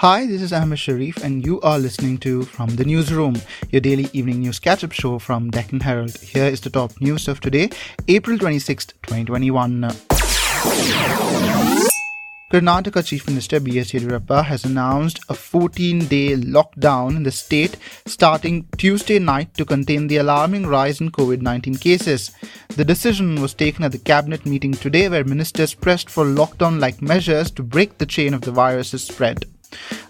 Hi, this is Ahmed Sharif, and you are listening to From the Newsroom, your daily evening news catch up show from Deccan Herald. Here is the top news of today, April 26th, 2021. Karnataka Chief Minister B.S. Yediyurappa has announced a 14 day lockdown in the state starting Tuesday night to contain the alarming rise in COVID 19 cases. The decision was taken at the cabinet meeting today, where ministers pressed for lockdown like measures to break the chain of the virus's spread.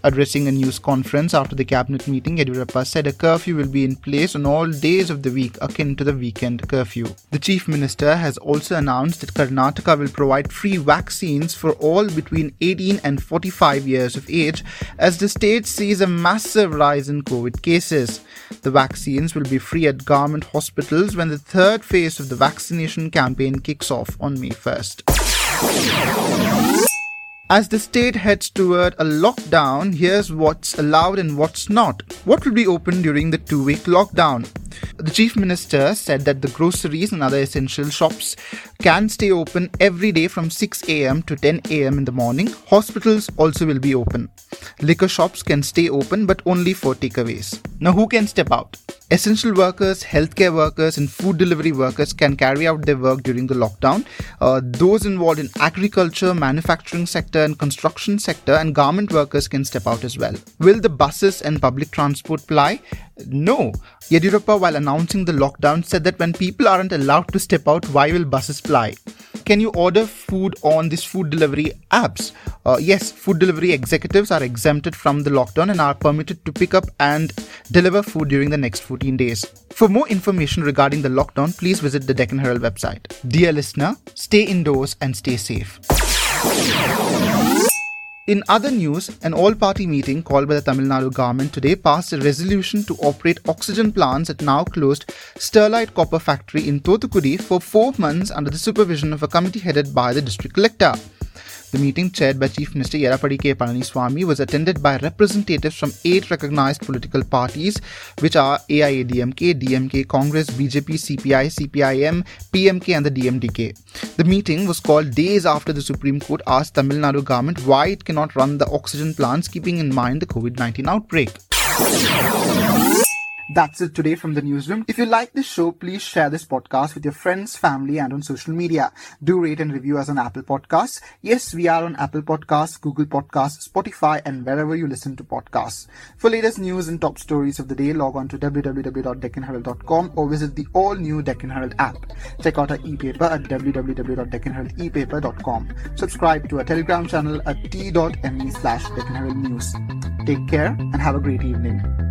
Addressing a news conference after the cabinet meeting, Yediyurappa said a curfew will be in place on all days of the week akin to the weekend curfew. The chief minister has also announced that Karnataka will provide free vaccines for all between 18 and 45 years of age as the state sees a massive rise in COVID cases. The vaccines will be free at government hospitals when the third phase of the vaccination campaign kicks off on May 1st. As the state heads toward a lockdown, here's what's allowed and what's not. What will be open during the two week lockdown? The chief minister said that the groceries and other essential shops can stay open every day from 6 am to 10 am in the morning. Hospitals also will be open. Liquor shops can stay open but only for takeaways. Now, who can step out? Essential workers, healthcare workers, and food delivery workers can carry out their work during the lockdown. Uh, those involved in agriculture, manufacturing sector, and construction sector, and garment workers can step out as well. Will the buses and public transport ply? No. Yediyurappa, while announcing the lockdown, said that when people aren't allowed to step out, why will buses ply? Can you order food on these food delivery apps? Uh, yes, food delivery executives are exempted from the lockdown and are permitted to pick up and deliver food during the next 14 days. For more information regarding the lockdown, please visit the Deccan Herald website. Dear listener, stay indoors and stay safe. In other news, an all party meeting called by the Tamil Nadu government today passed a resolution to operate oxygen plants at now closed Sterlite Copper Factory in Thoothukudi for four months under the supervision of a committee headed by the district collector. The meeting, chaired by Chief Minister Edappadi K. Palaniswamy, was attended by representatives from eight recognized political parties, which are AIADMK, DMK, Congress, BJP, CPI, CPIM, PMK, and the DMDK. The meeting was called days after the Supreme Court asked Tamil Nadu government why it cannot run the oxygen plants, keeping in mind the COVID 19 outbreak. That's it today from the newsroom. If you like this show, please share this podcast with your friends, family, and on social media. Do rate and review us on Apple Podcasts. Yes, we are on Apple Podcasts, Google Podcasts, Spotify, and wherever you listen to podcasts. For latest news and top stories of the day, log on to www.deccanherald.com or visit the all-new Deccan Herald app. Check out our e-paper at www.deccanheraldepaper.com. Subscribe to our Telegram channel at t.me slash Deccan Herald News. Take care and have a great evening.